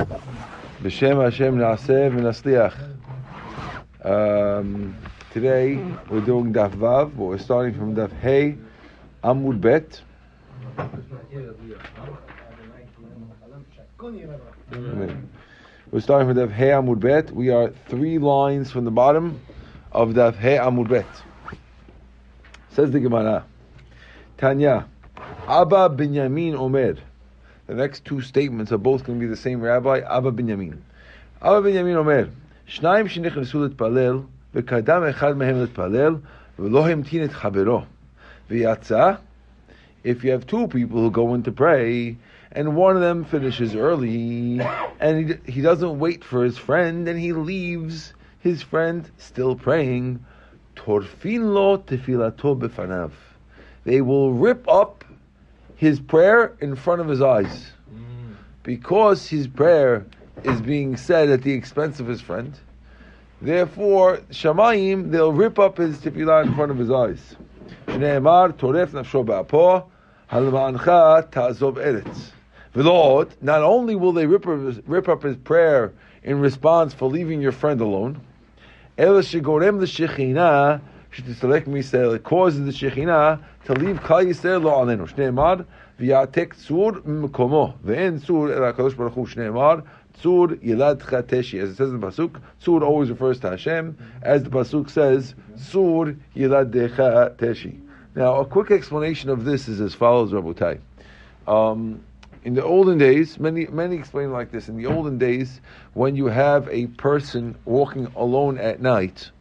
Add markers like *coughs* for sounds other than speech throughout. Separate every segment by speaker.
Speaker 1: B'Shem Hashem Naaseh V'Nasliach. Today we're doing Daf Vav, but we're starting from Daf Hey Amud Bet. We're starting from Daf Hey Amud Bet. We are three lines from the bottom of Daf Hey Amud Bet. Says the Gemara, Tanya, Abba Binyamin Omer. The next two statements are both going to be the same rabbi, Abba Binyamin. Abba Binyamin Omer, שניים שנכנסו להתפלל, וקדם אחד מהם להתפלל, ולא המתין את חברו. ויצא, if you have two people who go in to pray, and one of them finishes early, and he, he doesn't wait for his friend, and he leaves his friend still praying, torfin lo tefilato befanav. They will rip up his prayer in front of his eyes. Because his prayer is being said at the expense of his friend, therefore, Shamayim, they'll rip up his tefillah in front of his eyes. Shneemar, toref nafsho ba'apo, halma'ancha ta'azov eretz. V'lod, not only will they rip up, his, rip up his prayer in response for leaving your friend alone, שתסתלק מישראל, it causes the shechina to leave Klal Yisrael לא עלינו. שנאמר, ויעתק צור ממקומו, ואין צור אלא הקדוש ברוך הוא, שנאמר, צור ילדך תשי. As it says in the Pasuk, צור always refers to Hashem, as the Pasuk says, צור ילדך תשי. Now, a quick explanation of this is as follows, Rabotai. Um, in the olden days, many many explain like this. In the olden days, when you have a person walking alone at night,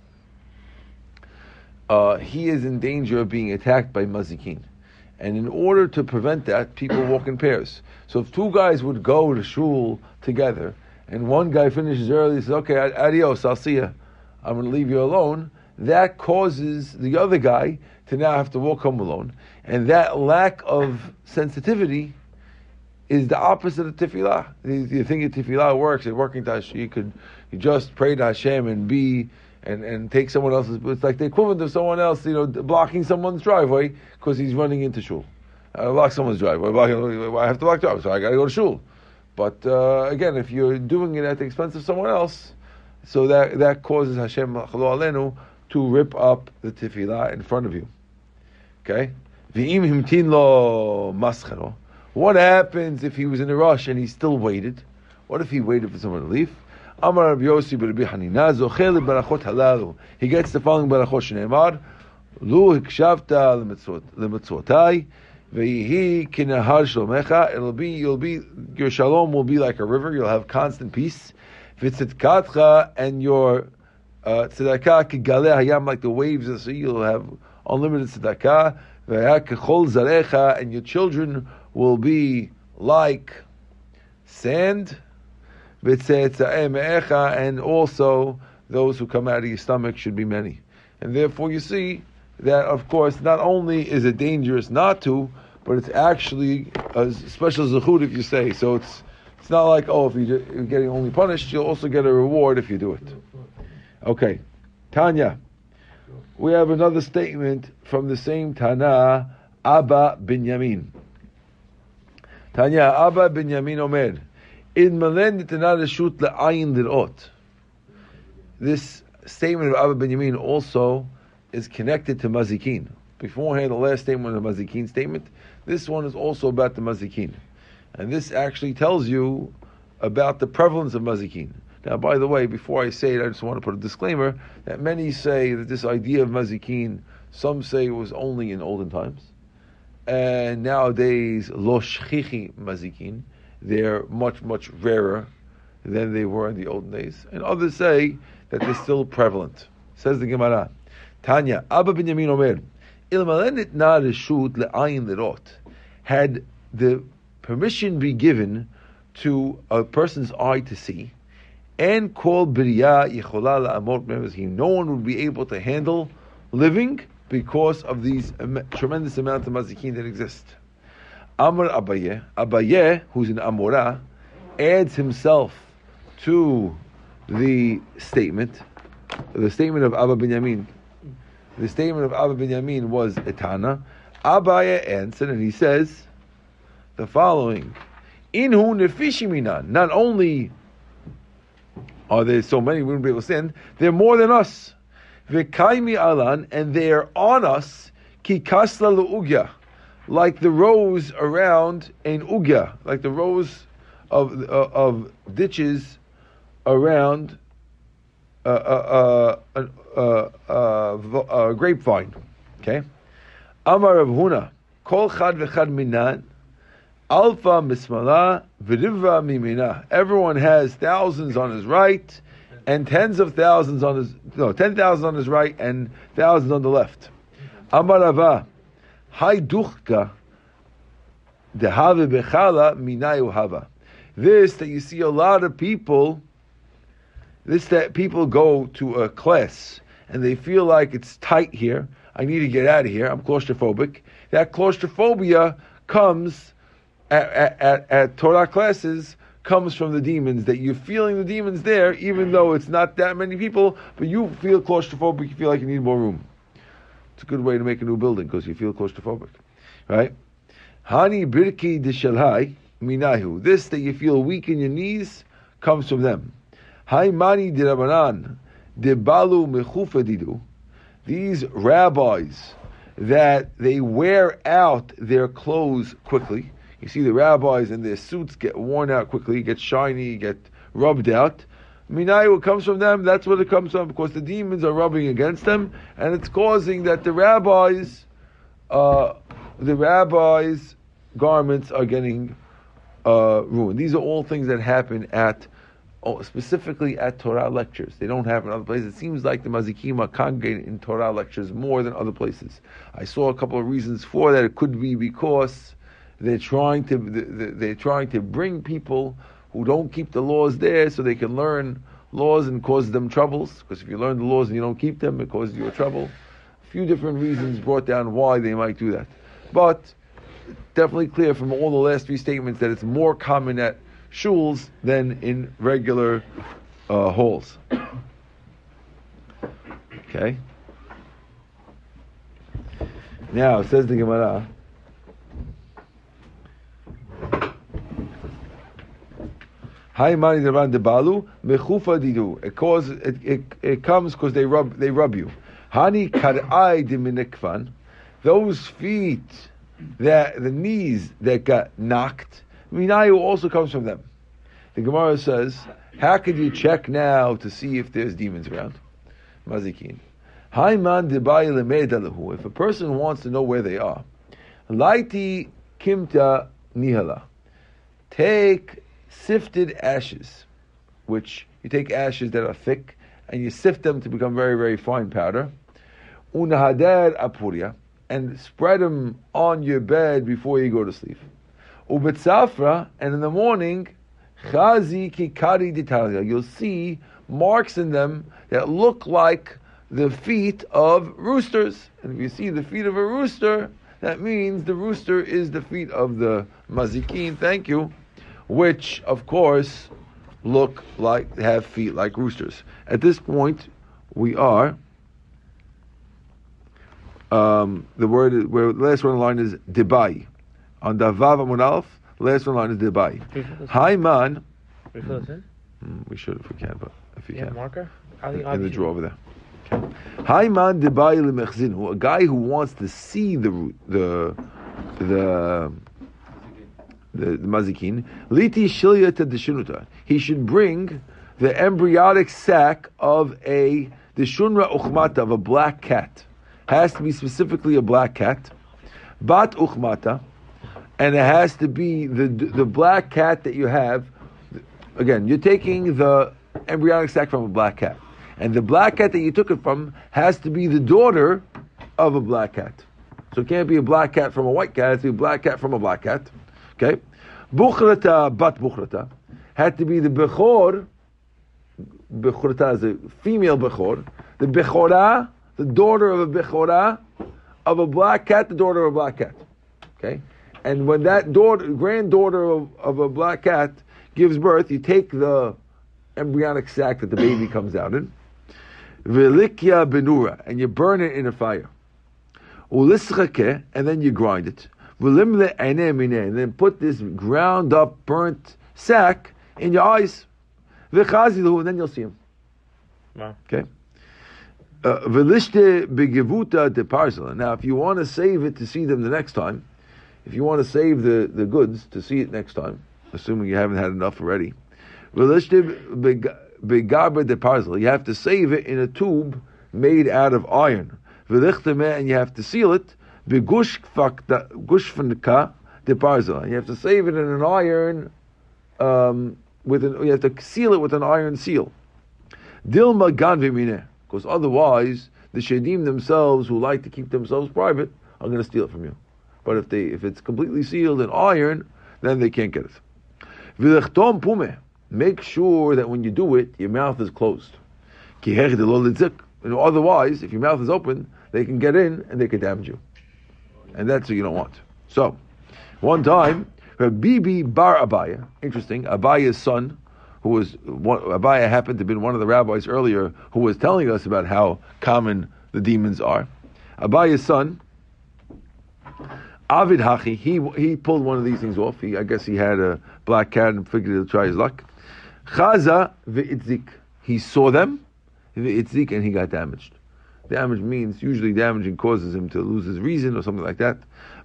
Speaker 1: uh, he is in danger of being attacked by mazikin. And in order to prevent that, people walk in pairs. So if two guys would go to shul together, and one guy finishes early, says, "Okay, adios, I'll see you. I'm going to leave you alone." That causes the other guy to now have to walk home alone, and that lack of sensitivity is the opposite of tefillah. You think tefillah works, it working you could you just pray to Hashem and be and, and take someone else's. It's like the equivalent of someone else, you know, blocking someone's driveway because he's running into shul. I block someone's driveway. I have to block driveway, so I got to go to shul. But uh, again, if you're doing it at the expense of someone else, so that that causes Hashem alenu to rip up the tefillah in front of you. Okay, v'im himtin lo. What happens if he was in a rush and he still waited? What if he waited for someone to leave? Amar Rabbi Yossi Rabbi Hanina barachot halalu. He gets the following barachot shneimar: Lu hikshavta lemitzotai veyihi kinahar shlomecha. It'll be you'll be your shalom will be like a river. You'll have constant peace. V'tzitkatcha and your uh, tzedakah kigale hayam like the waves of the sea. You'll have unlimited tzedakah. Ve'akechol zarecha and your children will be like sand, and also those who come out of your stomach should be many. And therefore you see that, of course, not only is it dangerous not to, but it's actually a special zechut if you say. So it's it's not like, oh, if you're getting only punished, you'll also get a reward if you do it. Okay. Tanya. We have another statement from the same Tana, Abba Binyamin. Tanya, Abba Binyamin Omer, in Malen Reshut La'ayin Lirot. This statement of Abba Binyamin also is connected to Mazikin. Beforehand, the last statement the Mazikin statement. This one is also about the Mazikin. And this actually tells you about the prevalence of Mazikin. Now, by the way, before I say it, I just want to put a disclaimer that many say that this idea of Mazikin, some say it was only in olden times and nowadays lo shchichi mazikin, they're much much rarer than they were in the olden days. And others say that they're still prevalent. Says the Gemara, Tanya Abba Binyamin Omer, ilmalenit na reshut le'ayin lerot, had the permission be given to a person's eye to see, and called biriya yichola la'amot no one would be able to handle living because of these um, tremendous amount of mazikin that exist. Amr Abaye, Abaye, who's an Amora, adds himself to the statement, the statement of Abba Binyamin. The statement of Abba Binyamin was etana. Abaye answered, and he says the following: Inhu nefishiminan. Not only are there so many, we wouldn't be able to stand, they're more than us. V'kaimi alan, and they're on us, ki kasla le'ugya, like the rows around an ugya, like the rows of, uh, of ditches around a, a, a, a, grapevine. Okay? Amar Rav Huna, kol chad v'chad minan, alpha mismala v'rivva mimina. Everyone has thousands on his right and tens of thousands on his, no, ten thousand on his right and thousands on the left. Amar hay duchka, dehave bechala minayu hava. This that you see a lot of people this that people go to a class and they feel like it's tight here. I need to get out of here. I'm claustrophobic. That claustrophobia comes at, at, at Torah classes comes from the demons, that you're feeling the demons there, even though it's not that many people, but you feel claustrophobic, you feel like you need more room. It's a good way to make a new building because you feel claustrophobic. Right? Hani birki de minahu. This that you feel weak in your knees comes from them. Haimani dirabanan debalu mechufadidu. These rabbis that they wear out their clothes quickly. You see the rabbis and their suits get worn out quickly, get shiny, get rubbed out. Minayu comes from them, that's what it comes from, because the demons are rubbing against them, and it's causing that the rabbis, uh, the rabbis' garments are getting uh, ruined. These are all things that happen at oh, specifically at Torah lectures. They don't happen in other places. It seems like the Mazikim are congregating in Torah lectures more than other places. I saw a couple of reasons for that. It could be because they're trying to they're trying to bring people who don't keep the laws there so they can learn laws and cause them troubles. Because if you learn the laws and you don't keep them, it causes you a trouble. A few different reasons brought down why they might do that. But definitely clear from all the last three statements that it's more common at shuls than in regular uh, halls. Okay. Now says the Gemara. Hi mani devan debalu mechufa didu. It cause it, it, it comes because they rub they rub you. Hani kadai diminikvan. Those feet that the knees that got knocked Minayu also comes from them. The Gemara says, how could you check now to see if there's demons around? Mazikin. If a person wants to know where they are, laiti kimta nihala. Take sifted ashes, which you take ashes that are thick and you sift them to become very, very fine powder. Unahader apuria, and spread them on your bed before you go to sleep. Ubetzafra, and in the morning, chazi kikari d'Italia. You'll see marks in them that look like the feet of roosters. And if you see the feet of a rooster, that means the rooster is the feet of the mazikin. Thank you, which of course look like have feet like roosters. At this point, we are. Um, the word where the last one line is debai on the Vav Amud Alf, last one line is Dubai. Hi man. Mm, we should if we can, but if you
Speaker 2: yeah,
Speaker 1: can.
Speaker 2: marker?
Speaker 1: In, in the drawer over there. Hi man Dubai lemechzinu, a guy who wants to see the the the the, the mazikin. Liti shilya deshunuta. He should bring the embryonic sac of a deshunra uchmata of a black cat. Has to be specifically a black cat. Bat uchmata and it has to be the the black cat that you have. Again, you're taking the embryonic sac from a black cat, and the black cat that you took it from has to be the daughter of a black cat. So it can't be a black cat from a white cat; it's a black cat from a black cat. Okay, bukhrata bat bukhrata had to be the bechor. Bechorata is a female bechor. The bechora, the daughter of a bechora of a black cat, the daughter of a black cat. Okay. And when that daughter, granddaughter of, of a black cat gives birth, you take the embryonic sac that the baby *coughs* comes out in, velikya benura, and you burn it in a fire. Ulisrake, and then you grind it. And then put this ground up, burnt sack in your eyes. And then you'll see him.
Speaker 2: Wow.
Speaker 1: Okay. Uh, Velishte begevuta de parcel. Now, if you want to save it to see them the next time, if you want to save the, the goods to see it next time, assuming you haven't had enough already, velishte begaber de parcel. You have to save it in a tube made out of iron. Velichteme, and you have to seal it. Begushfaka de parcel. You have to save it in an iron. Um, with an, you have to seal it with an iron seal. Dilma ganvimine. Because otherwise, the shadim themselves, who like to keep themselves private, are going to steal it from you. But if they if it's completely sealed in iron, then they can't get it. V'lechtom pume. Make sure that when you do it, your mouth is closed. Otherwise, if your mouth is open, they can get in and they can damage you. And that's what you don't want. So, one time, Bibi Bar Abaya, interesting, Abaya's son, who was Abaya happened to been one of the rabbis earlier who was telling us about how common the demons are. Abaya's son, Avid Hachi, he he pulled one of these things off. He, I guess he had a black cat and figured he'll try his luck. Chaza ve'itzik. He saw them, ve'itzik, and he got damaged. Damage means usually damaging causes him to lose his reason or something like that.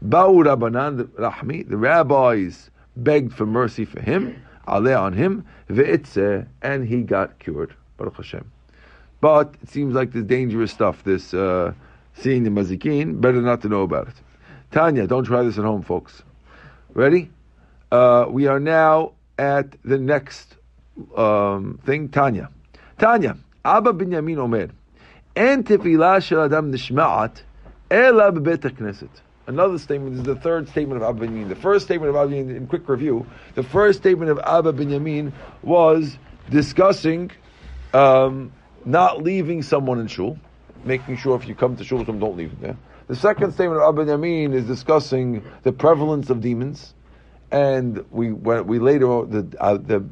Speaker 1: Ba'u Rabbanan Rahmi, the rabbis begged for mercy for him, aleh on him, ve'itze, and he got cured. Baruch Hashem. But it seems like this dangerous stuff, this uh, seeing the mazikin, better not to know about it. Tanya, don't try this at home, folks. Ready? Uh, we are now at the next um, thing, Tanya. Tanya, Abba Binyamin Omer, En tefilah shel adam nishma'at, ela bebet knesset. Another statement is the third statement of Abba Binyamin. The first statement of Abba Binyamin, in quick review, the first statement of Abba Binyamin was discussing um, not leaving someone in shul, making sure if you come to shul, don't leave there. The second statement of Abba Yamin is discussing the prevalence of demons, and we we later the uh, the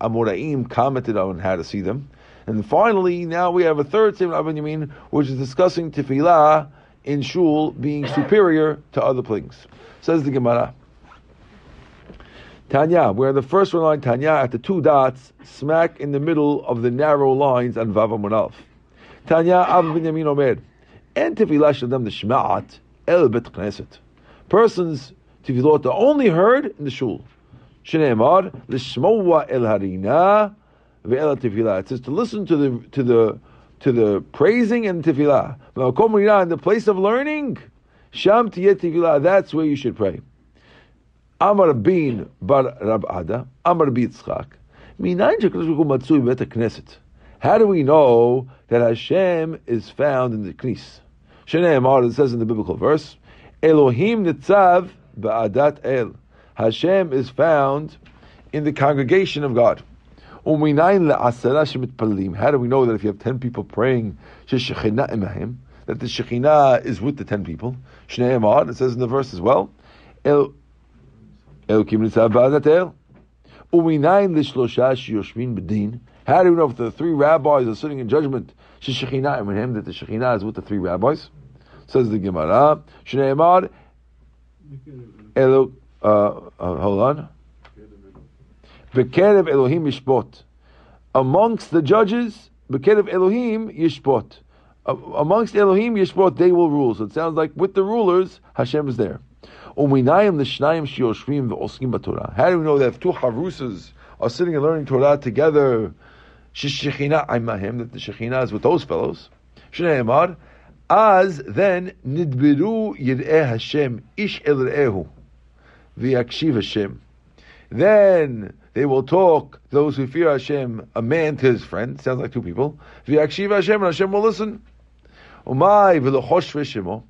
Speaker 1: Amoraim commented on how to see them, and finally now we have a third statement of Yamin, which is discussing tefillah in shul being superior to other things. Says the Gemara. Tanya, where the first one line Tanya at the two dots, smack in the middle of the narrow lines on Vav. Tanya Abba Binyamin Omer. And tefillah shadam nishma'at el bet knesset. Persons tefillot are only heard in the shul. Shneimar lishmoa el harina ve'el tefillah. It says to listen to the to the to the praising and tefillah. In the place of learning, sham tefillah. That's where you should pray. Amar bin bar Rab Ada, Amar bi Yitzchak. Minayin shekadosh baruch hu matzui knesset. How do we know that Hashem is found in the knis? Shneimar, it says in the biblical verse, Elohim nitzav ba'adat el. Hashem is found in the congregation of God. How do we know that if you have ten people praying, that the Shekhinah is with the ten people? Shneimar, it says in the verse as well, el. How do we know if the three rabbis are sitting in judgment? That the Shekhinah is with the three rabbis. Says the Gemara. Uh, uh, hold on. Bekerev Elohim yishpot. Amongst the judges, Bekerev Elohim yishpot. Amongst Elohim yishpot, they will rule. So it sounds like with the rulers, Hashem is there. How do we know that if two harusas are sitting and learning Torah together, that the shechina is with those fellows? As then nidbiru yireh Hashem ish el re'ehu v'yakshiv Hashem. Then they will talk those who fear Hashem, a man to his friend. Sounds like two people. V'yakshiv Hashem and Hashem will listen. Umay v'lechosh v'shemo.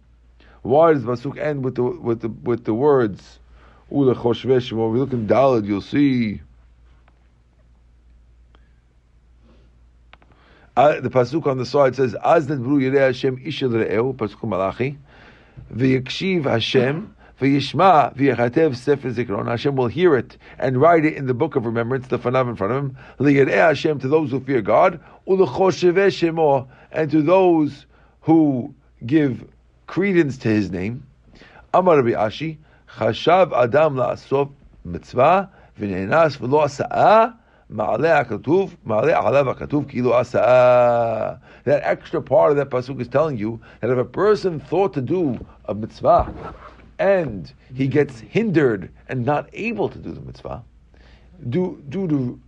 Speaker 1: Why does the pasuk end with the with the with the words ulechosh v'shemo? We look in Dalad, you'll see. Uh, the pasuk on the side says, "Az nedbru Hashem ishel re'eu." Pasuk Malachi, v'yakshiv Hashem V'yishma v'yechatev sefer zikron. Hashem will hear it and write it in the book of remembrance, the fanav in front of him. Liyadei Hashem to those who fear God, u'lechoshev shemo, and to those who give credence to His name. Amar Rabbi Ashi, chashav adam la'asov mitzvah v'neinas v'lo asa'ah that extra part of that pasuk is telling you that if a person thought to do a mitzvah and he gets hindered and not able to do the mitzvah due, due to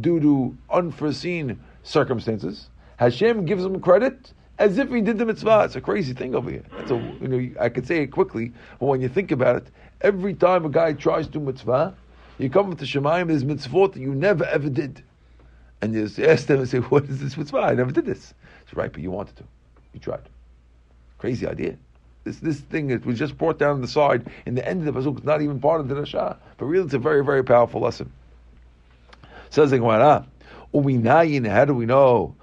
Speaker 1: due to unforeseen circumstances, Hashem gives him credit as if he did the mitzvah. It's a crazy thing over here. That's a, you know, I could say it quickly, but when you think about it, every time a guy tries to mitzvah, you come to the Shemaim, there's mitzvot that you never ever did. And you ask them and say, What is this mitzvah? I never did this. It's right, but you wanted to. You tried. Crazy idea. This this thing that was just brought down on the side in the end of the pasuk is not even part of the Rasha. But really it's a very, very powerful lesson. Says the Gemara, how do we know?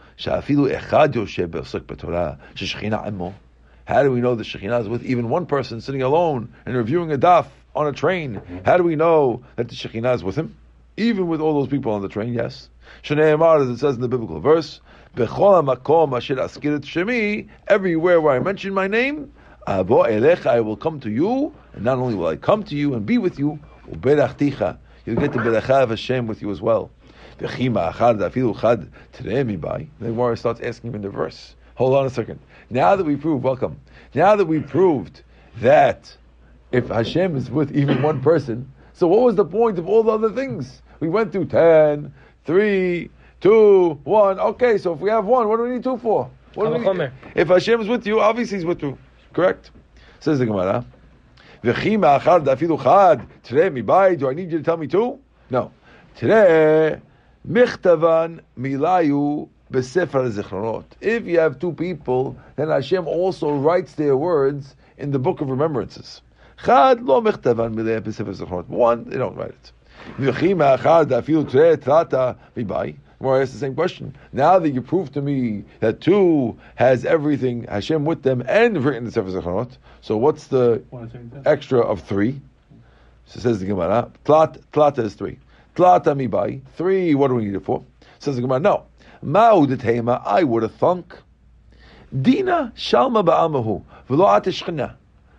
Speaker 1: How do we know the Shekhinah is with even one person sitting alone and reviewing a daf on a train? How do we know that the Shekhinah is with him? Even with all those people on the train, yes. Shneimar, as it says in the biblical verse, everywhere where I mention my name, I will come to you, and not only will I come to you and be with you, you'll get the beracha of Hashem with you as well. V'chima achad afilu chad teremi by. The Gemara starts asking him in the verse. Hold on a second. Now that we proved, welcome. Now that we proved that if Hashem is with even one person, so what was the point of all the other things? We went through 10, 3, 2, 1. Okay, so if we have one, what do we need two for? What do we? If Hashem is with you, obviously he's with you. Correct? Says the Gemara. V'chima achad afilu chad teremi by. Do I need you to tell me two? No. Today, michtavan milayu Zichronot. If you have two people, then Hashem also writes their words in the book of remembrances. Chad lo mechtavan mileh Besefer Zichronot. One, they don't write it. V'chima achad afilu tre trata mibai. More ask the same question. Now that you prove to me that two has everything, Hashem with them, and written the Sefer Zechronot, so what's the extra of three? So says the Gemara, Tlat, Tlata is three. Tlata mibai, three, what do we need it for? Says the Gemara, no. Ma'udetema, I would have thunk. Dina shalma ba'amahu, v'lo atishchina.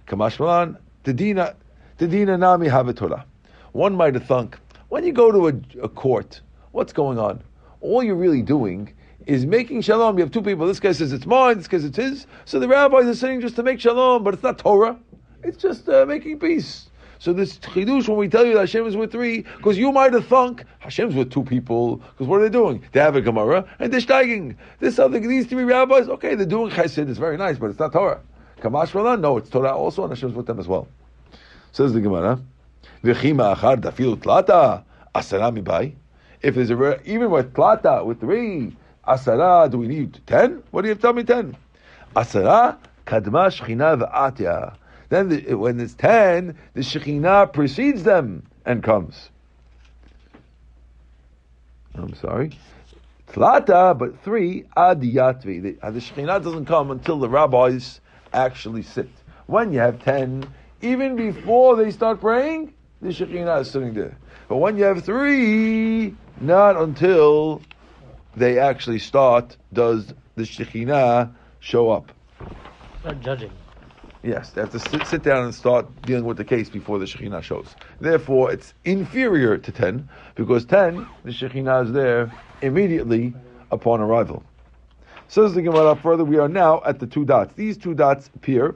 Speaker 1: Kamashmalan, the Dina, the Dina nami havetorah. One might have thunk, when you go to a, a court, what's going on? All you're really doing is making shalom. You have two people. This guy says it's mine. This guy says it's his. So the rabbis are sitting just to make shalom, but it's not Torah. It's just uh, making peace. So this chidush, when we tell you that Hashem is with three, because you might have thunk Hashem's with two people. Because what are they doing? They have a Gemara and they're steiging. This other, these three rabbis, okay, they're doing chesed. It's very nice, but it's not Torah. Kamash Malan, no, it's Torah also, and Hashem's with them as well. Says the Gemara, v'chima achar dafilu tlata asara mibai. If there's a even with plata with three asara, do we need ten? What do you tell me ten? Asara kadma shechina v'atya. Then the, when it's ten, the shechina precedes them and comes. I'm sorry. Tlata, but three adiyatvi. The, uh, the shechina doesn't come until the rabbis actually sit. When you have ten, even before they start praying, the shechina is sitting there. But when you have three, not until they actually start does the Shekhinah show up.
Speaker 2: Start judging.
Speaker 1: Yes, they have to sit, sit down and start dealing with the case before the Shekhinah shows. Therefore, it's inferior to 10, because 10, the Shekhinah is there immediately upon arrival. So, Says the Gemara further, we are now at the two dots. These two dots appear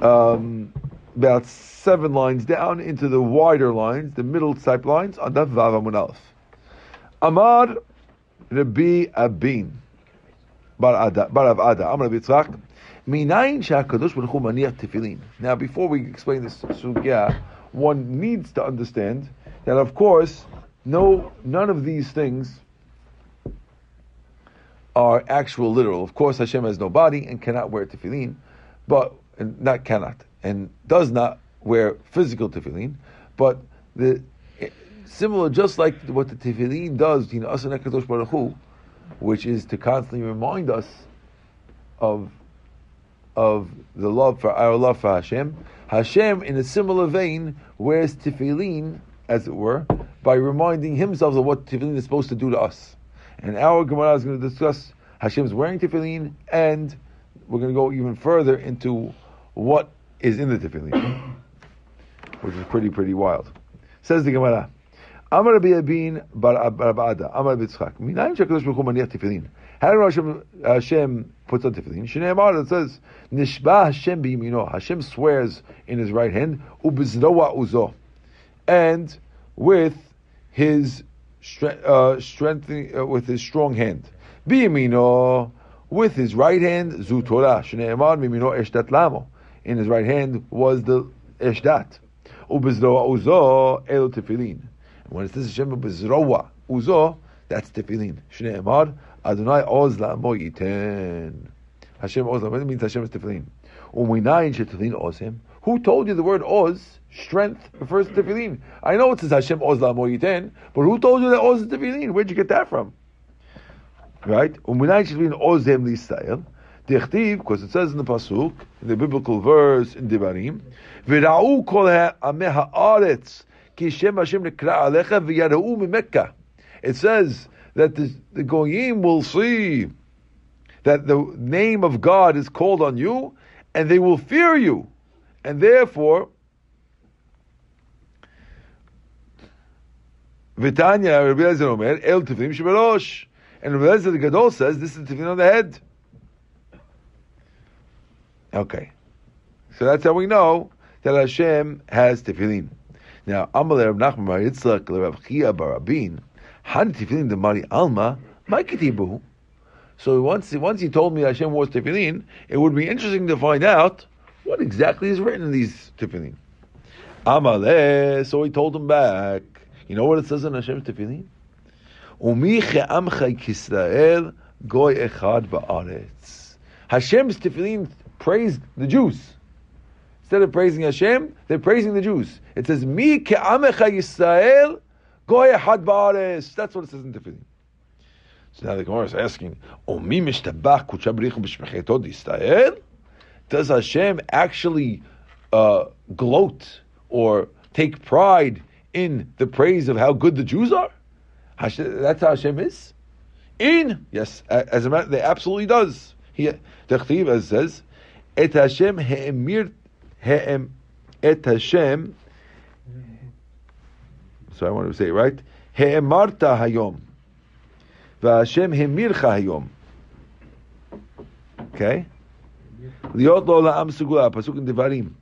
Speaker 1: um, about seven lines down into the wider lines, the middle type lines, on the Vav Amud Aleph. Amar Rabbi Abin Bar Av Ada Amar Rabbi Yitzchak Minayin Shakadosh Baruch Hu Maniach Tefillin. Now, before we explain this sugya, one needs to understand that, of course, no, none of these things are actual literal. Of course, Hashem has no body and cannot wear tefillin, but not cannot and does not wear physical tefillin, but the similar, just like what the tefillin does, know, us and Hakadosh Baruch Hu, which is to constantly remind us of of the love for our love for Hashem. Hashem, in a similar vein, wears tefillin, as it were, by reminding himself of what tefillin is supposed to do to us. And our Gemara is going to discuss Hashem's wearing tefillin, and we're going to go even further into what is in the tefillin. which is pretty, pretty wild. Says the Gemara. Amar Rabbi Abin bar Abada, Amar Bitzchak. Minayin shakadosh baruch hu maniach tefillin. How did Hashem, Hashem puts on tefillin? Shnei it says, Nishba Hashem biyimino. Hashem swears in his right hand, ubizroa uzo. And with his uh, strengthening, uh, with his strong hand. Biyimino, with his right hand, zu Torah. Shnei mimino eshdat lamo. In his right hand was the eshdat. Ubizroa uzo, elo tefillin. When it says Hashem bezroa uzo, that's tefillin. Shnei Emar Adonai oz la'amo yiten. Hashem oz la'amo means Hashem is tefillin. Uminayin shetefillin ozim. Who told you the word oz? Strength refers to tefillin. I know it says Hashem oz la'amo yiten, but who told you that oz is tefillin? Where'd you get that from? Right? Uminayin shetefillin ozim l'Yisrael. Dechtiv, because it says in the pasuk, in the biblical verse in Devarim, v'ra'u kol ha'ameh ha'aretz it says that the, the Goyim will see that the name of God is called on you, and they will fear you. And therefore, Vitanya, Rabbi Eliezer Omer, El. And Rabbi Gadol says this is the Tefillin on the head. Okay. So that's how we know that Hashem has Tefillin. Now, Amalei Rav Nachman Bar Yitzchak Rav Chia Barabin, how did tefillin the Mari Alma? My kitibu. So once once he told me Hashem was tefillin, it would be interesting to find out what exactly is written in these tefillin. Amalei, so he told him back. You know what it says in Hashem's tefillin? Umi che'amcha Yisrael goy echad ba'aretz. Hashem's tefillin praised the Jews. Instead of praising Hashem, they're praising the Jews. It says, Mi ke'amecha Yisrael goy had ba'ares. That's what it says in Tefillin. So now the Gemara is asking, Omi mishtabach kuchabrichu b'shmechetod Yisrael? Does Hashem actually uh, gloat or take pride in the praise of how good the Jews are? Hashem, that's how Hashem is? In yes, as a matter, they absolutely does. He, the Chtiv as says, Et Hashem he'emir he'em et Hashem. So I want to say right. He'emarta hayom. V'Hashem hemircha hayom. Okay? Liot lo la'am sugula, Devarim.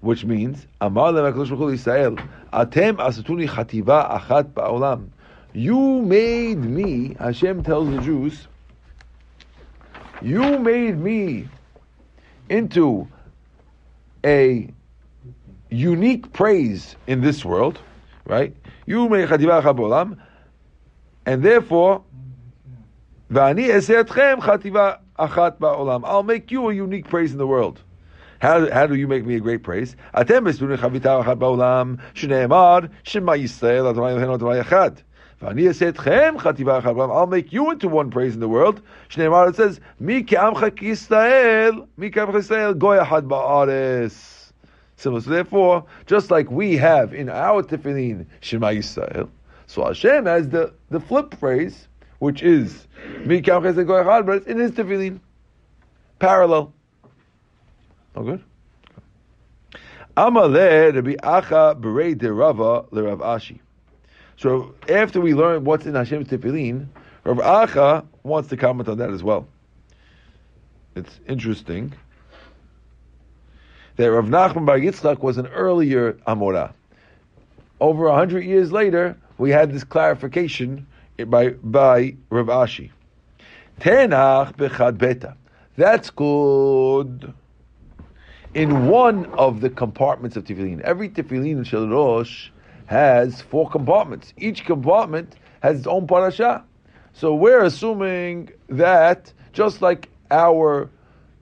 Speaker 1: Which means, Amar le'em HaKadosh Baruch Yisrael, Atem asatuni chativa achat ba'olam. You made me, Hashem tells the Jews, you made me into a unique praise in this world, right? You bolam, and therefore. I'll make you a unique praise in the world. How, how do you make me a great praise? Atem esdunin chavita achat ba'olam, shneimar, shema Yisrael, Adonai Eloheinu Adonai Echad. I'll make you into one praise in the world. Shneimar it says, Mi ke'amcha Yisrael, Mi ke'amcha Yisrael, goyahad ba'ares. So therefore, just like we have in our tefillin Shema Yisrael, so Hashem has the, the flip phrase, which is Mi ke'amcha Yisrael, goyahad, but it's in his tefillin. Parallel. Oh, good? Amaleh Rabbi Acha Berei de Rava le Rav Ashi. So after we learn what's in Hashem's Tefillin, Rav Acha wants to comment on that as well. It's interesting that Rav Nachman Bar Yitzchak was an earlier Amora. Over a hundred years later, we had this clarification by, by Rav Ashi. Tenach bechad beta. That's good. In one of the compartments of Tefillin, every Tefillin in Shel Rosh has four compartments. Each compartment has its own parasha. So we're assuming that just like our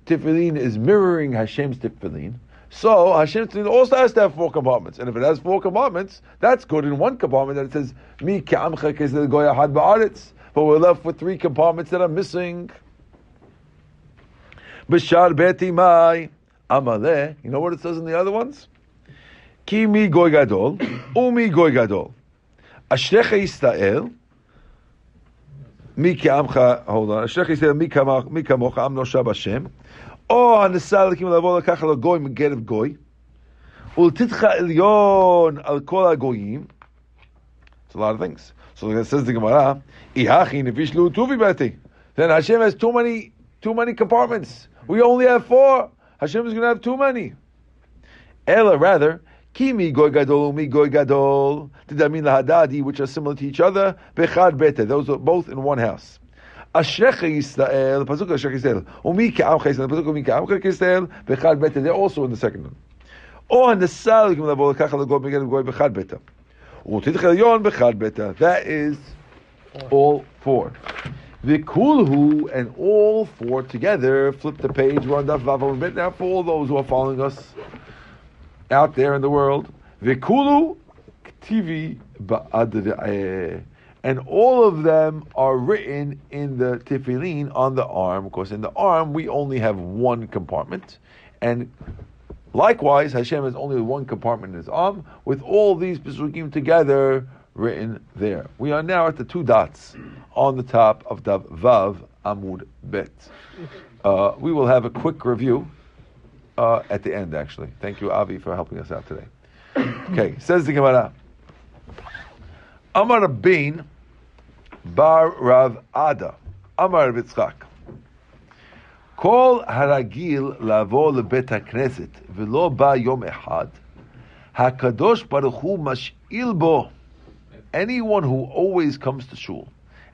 Speaker 1: tefillin is mirroring Hashem's tefillin, so Hashem's tefillin also has to have four compartments. And if it has four compartments, that's good in one compartment that it says Mi ka'amcha ba'aretz. But we're left with three compartments that are missing. Bishar beti mai amale. You know what it says in the other ones? Ki mi goy gadol, umi goy gadol. Ashrecha Yisrael, mi ka'amcha, hold on, Ashrecha Yisrael, mi kamocha, am noshav Hashem, או הנסה לקים לבוא לקח לו גוי מגרב גוי, Ultitcha Elyon al Kol Agoyim. It's a lot of things. So it says the Gemara, Ihachi Nefishlu Tuvi Beti. Then Hashem has too many, too many compartments. We only have four. Hashem is going to have too many. Ella, rather, Kimi goy gadol umi goy gadol. Mean lahadadi, which are similar to each other? Bechad bete. Those are both in one house. Ashrecha Yisrael, pasuk Ashrecha Yisrael. Umi ke'amcha Yisrael, pasuk umi ke'amcha Yisrael. Bechad bete. They're also in the second one. Or nesal kim lavo lekacha legoy beged goy bechad bete. Utidch elyon bechad bete. That is all four. Vikulhu and all four together. Flip the page. We're on Daf Vav bit now for all those who are following us out there in the world. Vikulu TV and all of them are written in the tefillin on the arm. Of course, in the arm we only have one compartment, and likewise Hashem has only one compartment in His arm with all these pesukim together written there. We are now at the two dots on the top of the Vav Amud Bet. Uh, we will have a quick review uh, at the end, actually. Thank you, Avi, for helping us out today. Okay, says the Gemara. Amar Bin Bar Rav Ada. Amar Rav Yitzchak. כל הרגיל לבוא לבית הכנסת ולא בא יום אחד, הקדוש ברוך הוא משאיל בו. Anyone who always comes to shul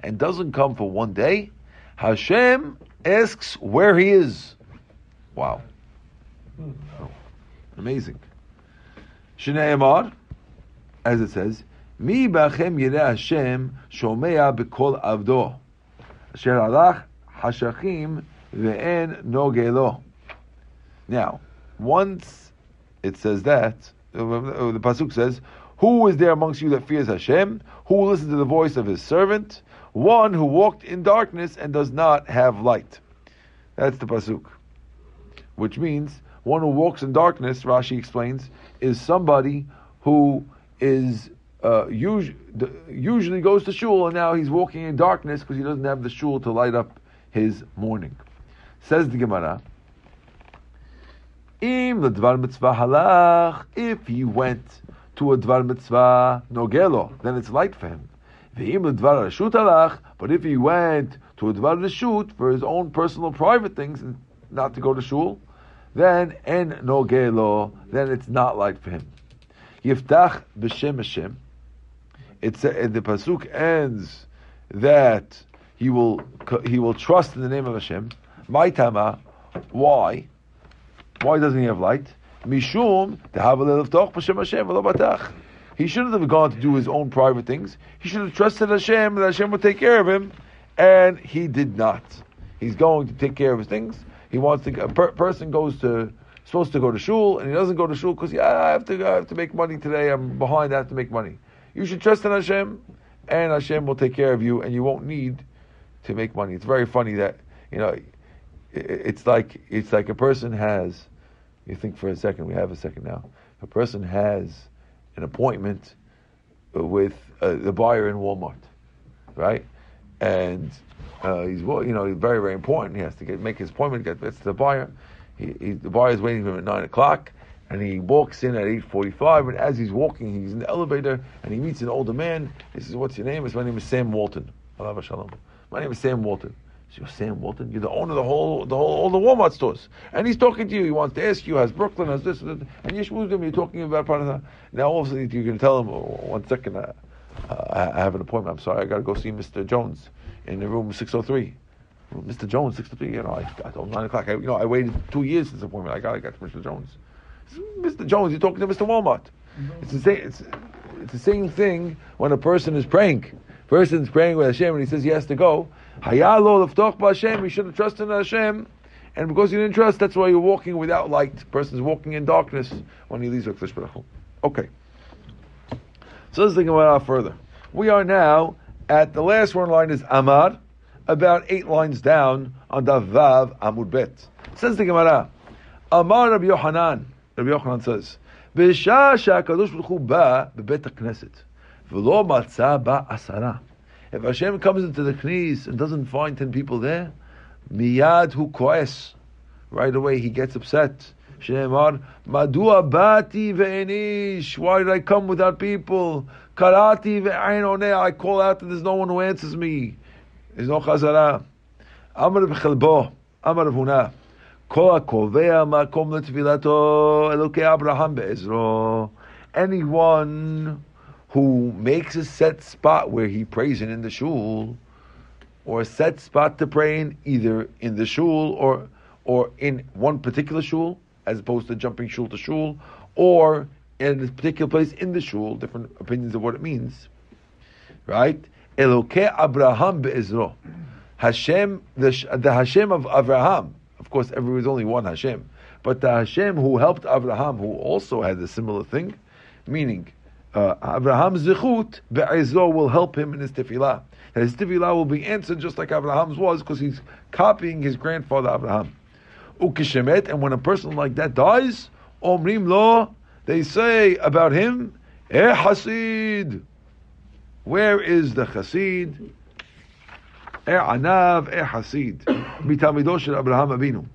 Speaker 1: and doesn't come for one day, Hashem asks where he is. Wow. Hmm. Oh, amazing. Shnei Amar, as it says, Mi bachem yireh Hashem shomea bekol avdo. Asher alach hashachim ve'en nogelo. Now, once it says that, uh, uh, uh, the pasuk says, "Who is there amongst you that fears Hashem? Who will listen to the voice of His servant? One who walked in darkness and does not have light." That's the pasuk, which means one who walks in darkness, Rashi explains, is somebody who is uh, usually, usually goes to shul and now he's walking in darkness because he doesn't have the shul to light up his morning. Says the Gemara, Im ledvar mitzvah halach, if he went to a dvar mitzvah nogelo, then it's light for him. V'im ledvar reshut halach, but if he went to a dvar reshut for his own personal private things, and not to go to shul, then en nogelo, then it's not light for him. Yiftach b'shem Hashem. It's uh, the pasuk ends that he will he will trust in the name of Hashem. Maitama, why? Why doesn't he have light? Mishum b'shem Hashem He shouldn't have gone to do his own private things. He should have trusted Hashem that Hashem would take care of him, and he did not. He's going to take care of his things. He wants to. A per, person goes to supposed to go to shul and he doesn't go to shul because yeah, I have to. I have to make money today. I'm behind. I have to make money. You should trust in Hashem, and Hashem will take care of you, and you won't need to make money. It's very funny that you know. It's like it's like a person has. You think for a second. We have a second now. A person has an appointment with uh, the buyer in Walmart, right? And uh, he's you know very very important. He has to get make his appointment. Get to the buyer. He, he, the buyer is waiting for him at nine o'clock, and he walks in at eight forty-five. And as he's walking, he's in the elevator, and he meets an older man. He says, "What's your name?" He says, "My name is Sam Walton." Shalom. My name is Sam Walton. So you're Sam Walton. You're the owner of the whole, the whole, all the Walmart stores, and he's talking to you. He wants to ask you, has Brooklyn, has this, and you're him. You're talking about that. Now all of a sudden going to tell him, oh, one second, uh, uh, I have an appointment. I'm sorry, I got to go see Mr. Jones in the room 603. Mr. Jones, 603. You know, I got told 9 o'clock. I, you know, I waited two years since appointment. I got to get to Mr. Jones. Mr. Jones, you're talking to Mr. Walmart. It's the same. It's, it's the same thing when a person is praying. Person's praying with Hashem and he says he has to go. Hayalo leftoch Hashem. He should have trusted in Hashem, and because you didn't trust, that's why you're walking without light. Person's walking in darkness when he leaves Hakadosh Baruch Okay. So let's think about it further. We are now at the last one line is Amar, about eight lines down on the Vav Amud Bet. Says the Gemara, Amar Rabbi Yochanan, Rabbi Yochanan says, "B'shah she'Hakadosh Baruch Hu ba bebet Knesset, v'lo matza ba asara." If Hashem comes into the knees and doesn't find ten people there, miyad hu koes. Right away he gets upset Shneimar, Madua bati ve'enish. Why did I come without people? Karati ve'ain oneh. I call out and there's no one who answers me. There's no chazara. Amar b'chelbo. Amar huna. Kol hakovea makom letfilato elokei Abraham be'ezro. Anyone who makes a set spot where he prays in, in the shul, or a set spot to pray in, either in the shul or or in one particular shul, as opposed to jumping shul to shul, or in a particular place in the shul, different opinions of what it means. Right? Eloke Abraham be'ezro. Hashem, the, the Hashem of Abraham. Of course, there was only one Hashem. But the Hashem who helped Abraham, who also had a similar thing, meaning uh, Abraham's zichut be'ezro will help him in his tefillah. His tefillah will be answered just like Abraham's was, because he's copying his grandfather Abraham ukishemet, and when a person like that dies, omrim lo, they say about him, eh hasid. Where is the chasid? Eh anav, eh hasid. *coughs* Mitamido Abraham Abinu.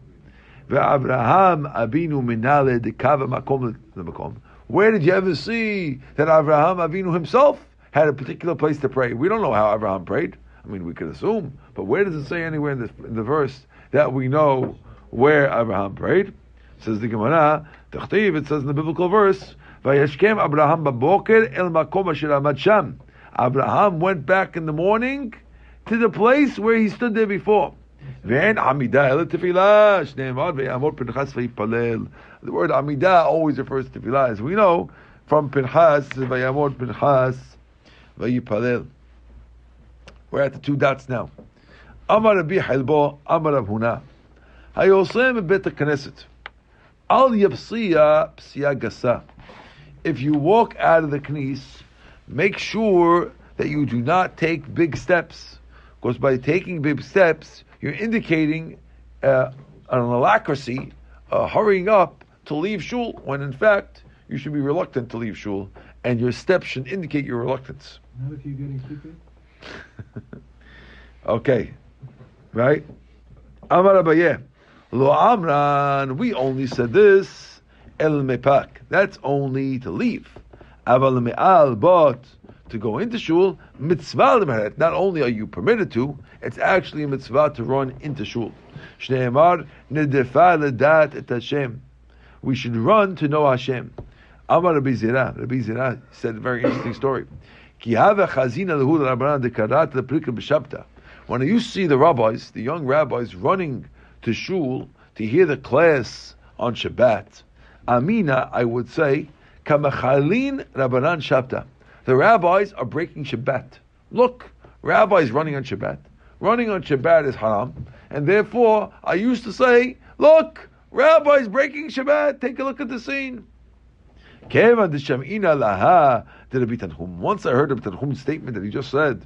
Speaker 1: Ve'Avraham Abinu minale dekava makom lemakom. Where did you ever see that Abraham Avinu himself had a particular place to pray? We don't know how Abraham prayed. I mean, we could assume, but where does it say anywhere in, in the verse that we know where Abraham prayed. Says the Gemara, it says in the biblical verse, Abraham el Abraham went back in the morning to the place where he stood there before. The word Amidah always refers to Tefillah, as we know from Pinchas Pinchas. We're at the two dots now. Amar Rabbi Amar Abhuna. Hayosem bet Knesset. Al yapsiya psiya gasa. If you walk out of the knis, make sure that you do not take big steps, because by taking big steps, you're indicating uh, an alacrity, uh, hurrying up to leave shul, when in fact you should be reluctant to leave shul, and your steps should indicate your reluctance.
Speaker 2: Not if you're getting stupid. *laughs*
Speaker 1: okay, right? Amar Abayeh. Lo Amran, we only said this, El Mepak, that's only to leave. Aval Me'al, but to go into shul, mitzvah l'meret. Not only are you permitted to, it's actually a mitzvah to run into shul. Shneimar nedefa ledat et Hashem. We should run to know Hashem. Amar Rabbi Zira. Rabbi Zira said a very interesting story. Ki hava chazina lehu dekarat. When you see the rabbis, the young rabbis, running to shul to hear the class on Shabbat, Amina, I would say, kamachalin rabbanan shabta. The rabbis are breaking Shabbat. Look, rabbis running on Shabbat. Running on Shabbat is haram, and therefore I used to say, look, rabbis breaking Shabbat. Take a look at the scene. Once I heard of Tanchum's statement that he just said,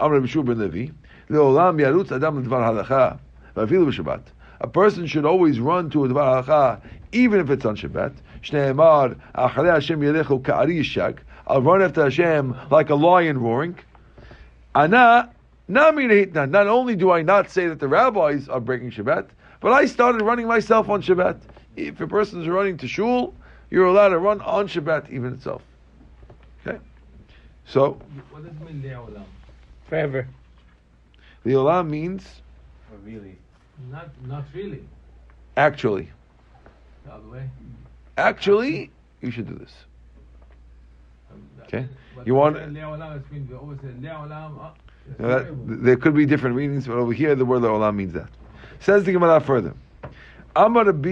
Speaker 1: Amr Bishur ben Levi, Leolam yarutz adam l'dvar halacha, A person should always run to a dvar halacha, even if it's on Shabbat. Shneimar, acharei Hashem yelechu ka'ari yishak. I'll run after Hashem like a lion roaring. Ana, not only do I not say that the rabbis are breaking Shabbat, but I started running myself on Shabbat. If a person is running to shul, you're allowed to run on Shabbat even itself. Okay? So.
Speaker 2: What does it mean, Le'olam?
Speaker 3: Forever.
Speaker 1: Le'olam means.
Speaker 2: Or really? Not, not really.
Speaker 1: Actually.
Speaker 2: The other way.
Speaker 1: Actually, you should do this. Okay.
Speaker 2: But
Speaker 1: You want-
Speaker 2: Le'olam, it means we always say Le'olam. uh,
Speaker 1: Now that, there could be different meanings, but over here the word Le'olam means that. Says the Gemara further. Amar Rabbi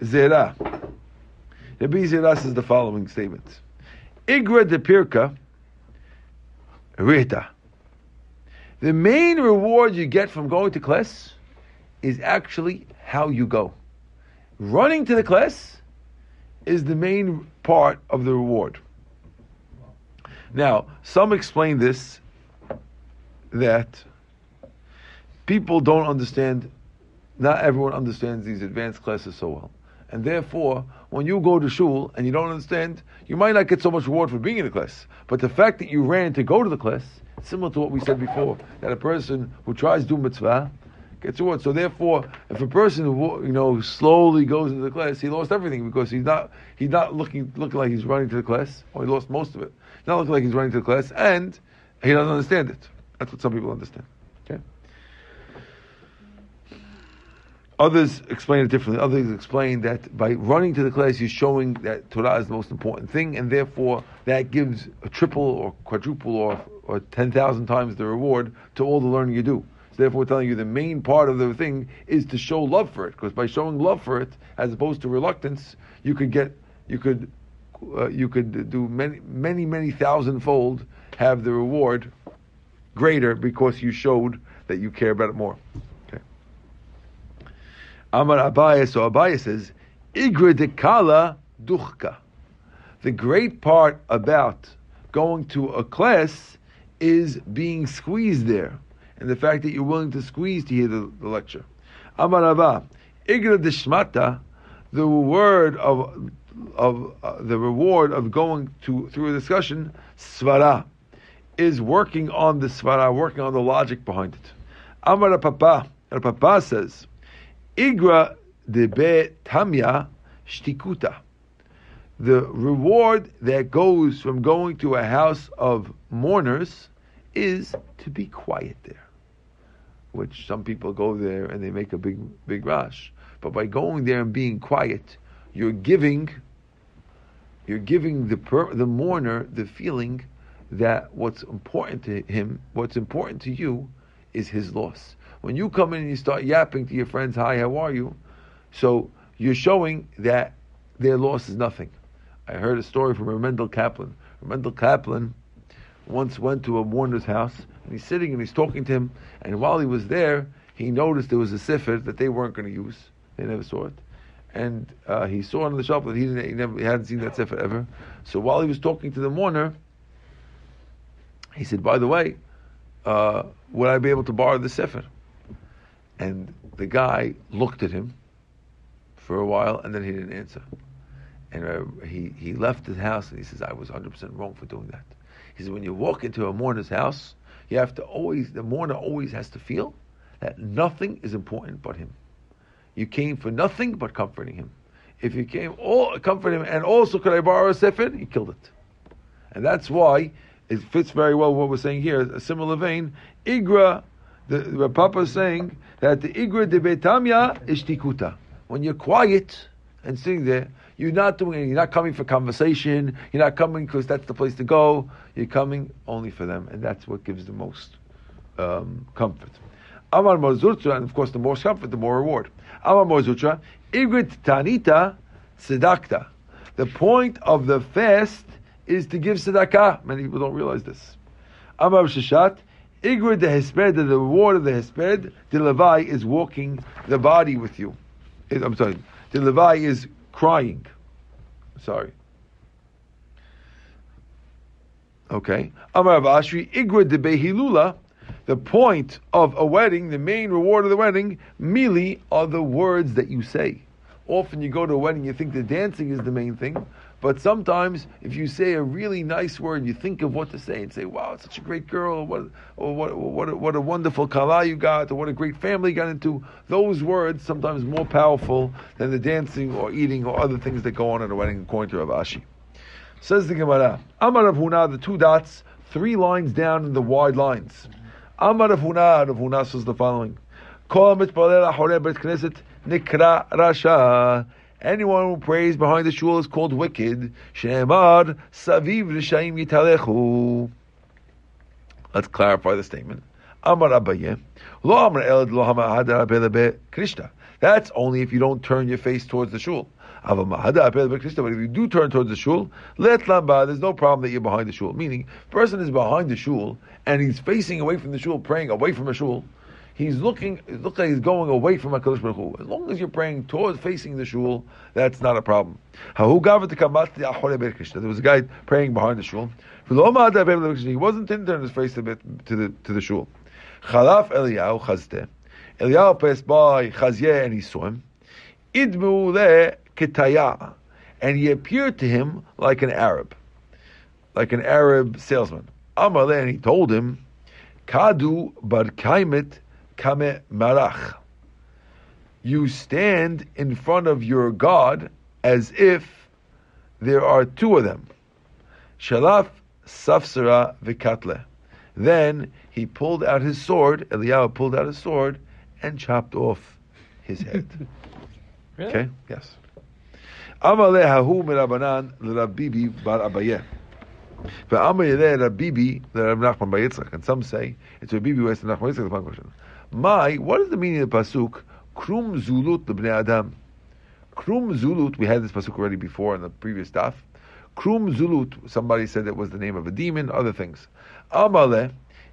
Speaker 1: Zera. Rabbi Zera says the following statement. Igra de Pirka Rita. The main reward you get from going to class is actually how you go. Running to the class is the main part of the reward. Now, some explain this that people don't understand, not everyone understands these advanced classes so well. And therefore, when you go to shul and you don't understand, you might not get so much reward for being in the class. But the fact that you ran to go to the class, similar to what we said before, that a person who tries to do mitzvah gets reward. So therefore, if a person you know slowly goes into the class, he lost everything because he's not he's not looking looking like he's running to the class, or he lost most of it. He's not looking like he's running to the class, and he doesn't understand it. That's what some people understand. Okay. Others explain it differently. Others explain that by running to the class, you're showing that Torah is the most important thing, and therefore that gives a triple or quadruple or, or 10,000 times the reward to all the learning you do. So therefore, we're telling you the main part of the thing is to show love for it, because by showing love for it, as opposed to reluctance, you could get, you could, uh, you could do many, many, many thousandfold have the reward greater because you showed that you care about it more. Amar Abaye, so Abaye says, Igra dekala duchka. The great part about going to a class is being squeezed there, and the fact that you're willing to squeeze to hear the, the lecture. Amar Abba, Igra deshmata, the word of of uh, the reward of going to through a discussion, svara, is working on the svara, working on the logic behind it. Amar Papa, Papa says. Igra debe tamya shtikuta. The reward that goes from going to a house of mourners is to be quiet there. Which some people go there and they make a big, big rush. But by going there and being quiet, you're giving, you're giving the per, the mourner the feeling that what's important to him, what's important to you, is his loss. When you come in and you start yapping to your friends, hi, how are you? So you're showing that their loss is nothing. I heard a story from Mendel Kaplan. Mendel Kaplan once went to a mourner's house and he's sitting and he's talking to him. And while he was there, he noticed there was a sefer that they weren't going to use. They never saw it. And uh, he saw on the shop that he, didn't, he, never, he hadn't seen that sefer ever. So while he was talking to the mourner, he said, by the way, uh, would I be able to borrow the sefer? And the guy looked at him for a while, and then he didn't answer. And uh, he, he left his house, and he says, I was 100% wrong for doing that. Says, when you walk into a mourner's house, you have to always, the mourner always has to feel that nothing is important but him. You came for nothing but comforting him. If you came all comfort him and also could I borrow a sefer, he killed it. And that's why it fits very well what we're saying here. A similar vein, Igra, the, the Papa is saying that the Igra de Betamya is tikuta. When you're quiet and sitting there, you're not doing anything. You're not coming for conversation. You're not coming because that's the place to go. You're coming only for them, and that's what gives the most um, comfort. Amar Mar Zutra, and of course, the more comfort, the more reward. Amar Mar Zutra, Igrit Tanita Sedakta. The point of the fast is to give tzedakah. Many people don't realize this. Amar Sheshet, Igrid the Hesped, the reward of the Hesped, the Levi is walking the body with you. I'm sorry, the Levi is crying. Sorry. Okay. Amar Ashi, Igrid the Behilula, the point of a wedding, the main reward of the wedding, merely are the words that you say. Often you go to a wedding, you think the dancing is the main thing, but sometimes, if you say a really nice word, you think of what to say and say, "Wow, such a great girl," "What, or what, what, a, what a wonderful kala you got," or "What a great family you got into." Those words sometimes more powerful than the dancing or eating or other things that go on at a wedding, according to Rav Ashi. Says the Gemara, Amar Rav Huna, the two dots, three lines down in the wide lines. Amar Rav Huna, Rav Huna says the following: Kol mitpalel knesset nikra rasha. Anyone who prays behind the shul is called wicked. Shemar saviv l'shaim yitalechu. Let's clarify the statement. Amar Abaye, lo amar elad lo. That's only if you don't turn your face towards the shul. But if you do turn towards the shul, let lamba, there's no problem that you're behind the shul. Meaning, person is behind the shul and he's facing away from the shul, praying away from the shul he's looking, it looks like he's going away from HaKadosh Baruch Hu. As long as you're praying towards facing the shul, that's not a problem. There was a guy praying behind the shul. He wasn't in turn his face to the, to the, to the shul. Chalaf Eliyahu chazte. Eliyahu passed by Chazye and he saw him. Idmu le ketaya. And he appeared to him like an Arab. Like an Arab salesman. Amar and he told him, Kadu bar kaimet kame marach. You stand in front of your God as if there are two of them. Shalaf safsara vikatle. Then he pulled out his sword, Eliyahu pulled out his sword, and chopped off his head. *laughs*
Speaker 3: Really?
Speaker 1: Okay? Yes. Amale hahu mirabanan l'Rabibi bar Abaye. Ve'amar yedeh Rabibi l'Rab Nachman bar Yitzchak. And some say it's Rabibi who asked Nachman Yitzchak the following question. My, what is the meaning of the pasuk? Krum zulut l'bnei Adam. Krum zulut, we had this pasuk already before in the previous daf. Krum zulut, somebody said it was the name of a demon, other things. Amale.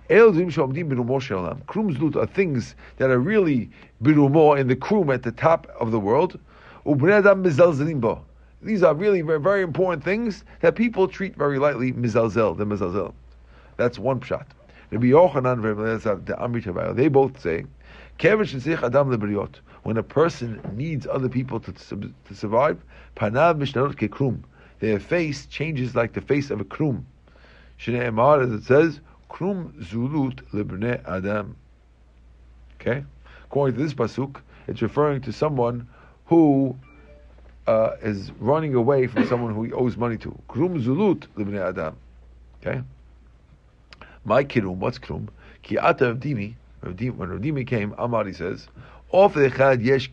Speaker 1: Krum zulut are things that are really birumo in the krum at the top of the world. These are really very, very important things that people treat very lightly. Mizalzel, the mizalzel. That's one pshat. Rabbi Yochanan the they both say, "Kevin shesich adam lebriot." When a person needs other people to, to survive, panav mishnarot kekrum. Their face changes like the face of a krum. Shnei Emar, as it says, krum zulut lebnei adam. Okay, according to this pasuk, it's referring to someone who uh, is running away from someone who he owes money to. Krum zulut lebnei adam. Okay. My kirum, what's krum? Ki ata Ravdimi- when Ravdimi came, Amari says, Of echad yesh.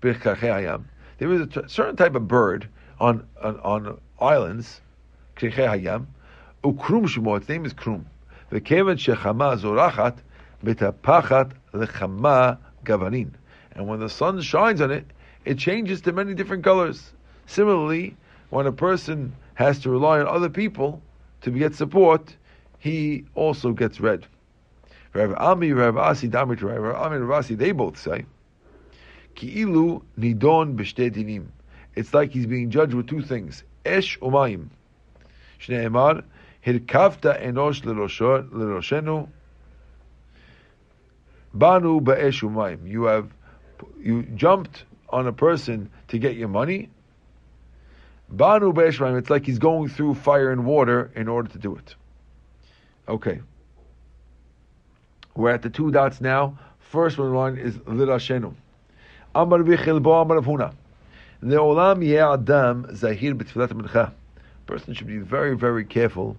Speaker 1: There is a t- certain type of bird on on, on islands, krichei hayam, ukrum shemo, its name is krum. The kevan shechama zorachat, betapachat lechama gavanin. And when the sun shines on it, it changes to many different colors. Similarly, when a person has to rely on other people to get support, he also gets red. Rav Ami, Rav Asi, Damit, Rav Ami, Rav Asi, they both say, Ki'ilu nidon. It's like he's being judged with two things, esh umayim. Shnei Emar, hirkavta enosh l'roshenu, banu ba'esh umayim. You have, you jumped on a person to get your money. Banu ba'esh umayim. It's like he's going through fire and water in order to do it. Okay. We're at the two dots now. First one line is Lirashenu. Amar bichilbo amar Huna. Le'olam adam zahir b'tfilat mincha. Person should be very, very careful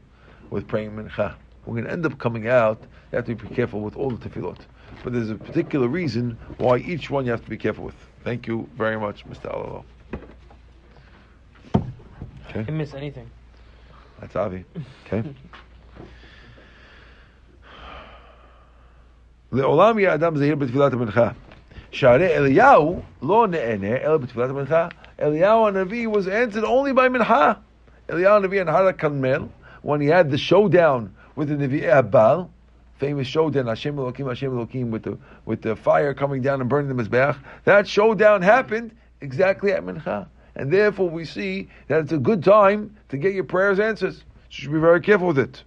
Speaker 1: with praying mincha. We're going to end up coming out. You have to be careful with all the tefillot. But there's a particular reason why each one you have to be careful with. Thank you very much, Mr. Alalo.
Speaker 3: I didn't miss anything.
Speaker 1: That's Avi. Okay. *laughs* לעולם יהיה אדם זהיר בתפילת המנחה. שהרי אליהו לא נענה אלא בתפילת המנחה. Eliyahu Navi was answered only by mincha. Eliyahu Navi and Hara Karmel, when he had the showdown with the Navi Abal, famous showdown, Hashem Elokim, Hashem Elokim, with the, with the fire coming down and burning the Mizbeach, that showdown happened exactly at mincha. And therefore we see that it's a good time to get your prayers answered. You should be very careful with it.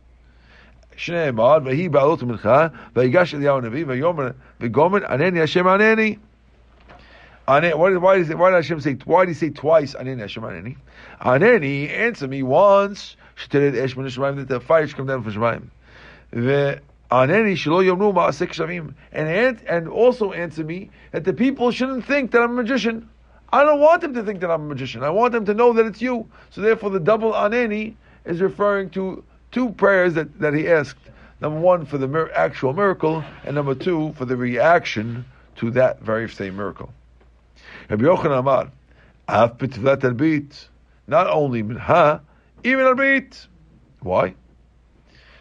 Speaker 1: שנאמר, ויהי בעלות מנחה, ויגש אליהו הנביא, ויאמר, וגומר, ענני השם ענני. Ane- Why did, why, does it, why did Hashem say, why did he say twice, Aneni Hashem Aneni? Aneni, answer me once, שתרד אש מן השמיים, that the fire should come down from Shemaim. וענני שלא יאמרו מעשה כשבים. And, an- and also answer me that the people shouldn't think that I'm a magician. I don't want them to think that I'm a magician. I want them to know that it's you. So therefore the double Aneni is referring to two prayers that, that he asked. Number one for the mir- actual miracle, and number two for the reaction to that very same miracle. Rabbi Yochanan Amar, Af b'tfilat arbit, not only minha, even arbit. Why?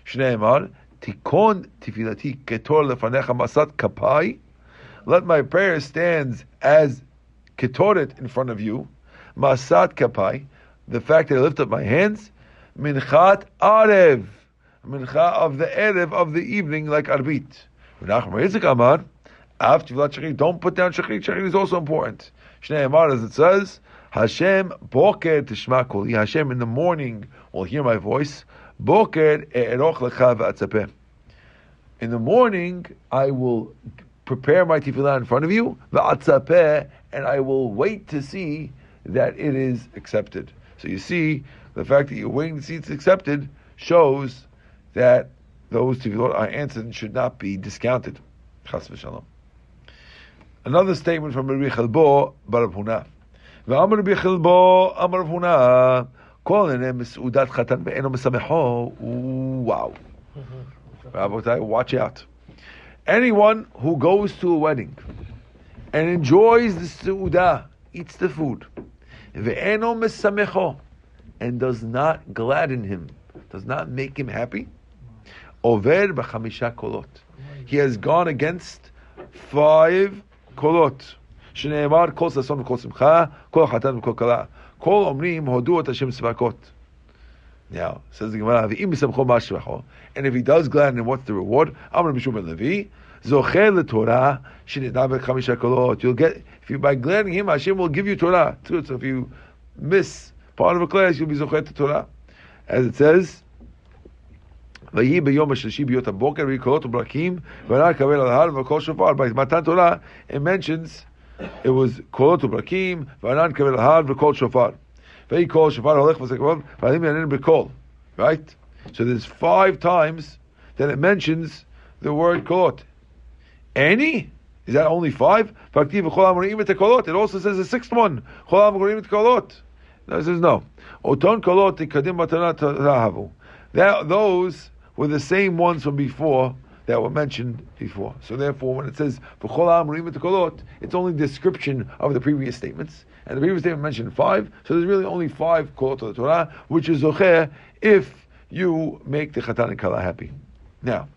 Speaker 1: Shnei Amar, Tikon tefilati ketor lefanecha masat kapai. Let my prayer stand as ketoret in front of you. Masat kapai, the fact that I lift up my hands. Minchat arev, mincha of the erev of the evening, like arbit. Menachem Yitzchak Amar, Af tefillat shachrit. Don't put down shachrit. Shachrit is also important. Shnei Amar, as it says, Hashem boker tishma koli. Hashem in the morning will hear my voice. Boker e'eroch lecha v'atzapeh. In the morning, I will prepare my tefillah in front of you, v'atzapeh, and I will wait to see that it is accepted. So you see, the fact that you're waiting to see it's accepted shows that those tefillot are answered and should not be discounted. Chas v'shalom. Another statement from Rabbi Chelbo bar Huna. ואמר רבי חלבו, אמר רב הונא, כל עיני מסעודת חתן ואינו משמחו, וואו. Rabotai, watch out. Anyone who goes to a wedding and enjoys the su'udah, eats the food, ve'eno mesamecho, and does not gladden him, does not make him happy, over b'chamisha kolot. He has gone against five kolot. שנאמר כל ששון וכל שמחה, כל חתן וכל כלה. כל אומרים הודו את השם צבקות. Now, says the Gemara, "V'im b'samcho ma'ashvacho." And if he does gladden him, what's the reward? Amar Mishum ben Levi, zocher leTorah shenitna b'chamisha kolot. You'll get if you by gladdening him, Hashem will give you Torah. too. So if you miss part of a class, you'll be zocher to Torah, as it says. ויהי ביום השלישי ביות הבוקר, ויהי קולות וברקים, ונער קבל על ההר וקול שופר. By Matan Torah, it mentions it was קולות וברקים, וענן קבל על ההר וקול שופר. ויהי קול שופר הולך וסקבון, ועלים יענן בקול. Right? So there's five times that it mentions the word kolot. Any? Is that only five? Faktiv v'chol amorim et kolot. It also says the sixth one. No, it says no. Oton kolot. Those were the same ones from before that were mentioned before. So therefore, when it says kolot, it's only description of the previous statements. And the previous statement mentioned five, so there's really only five kolot of the Torah, which is zocher if you make the chatan and kala happy. Now,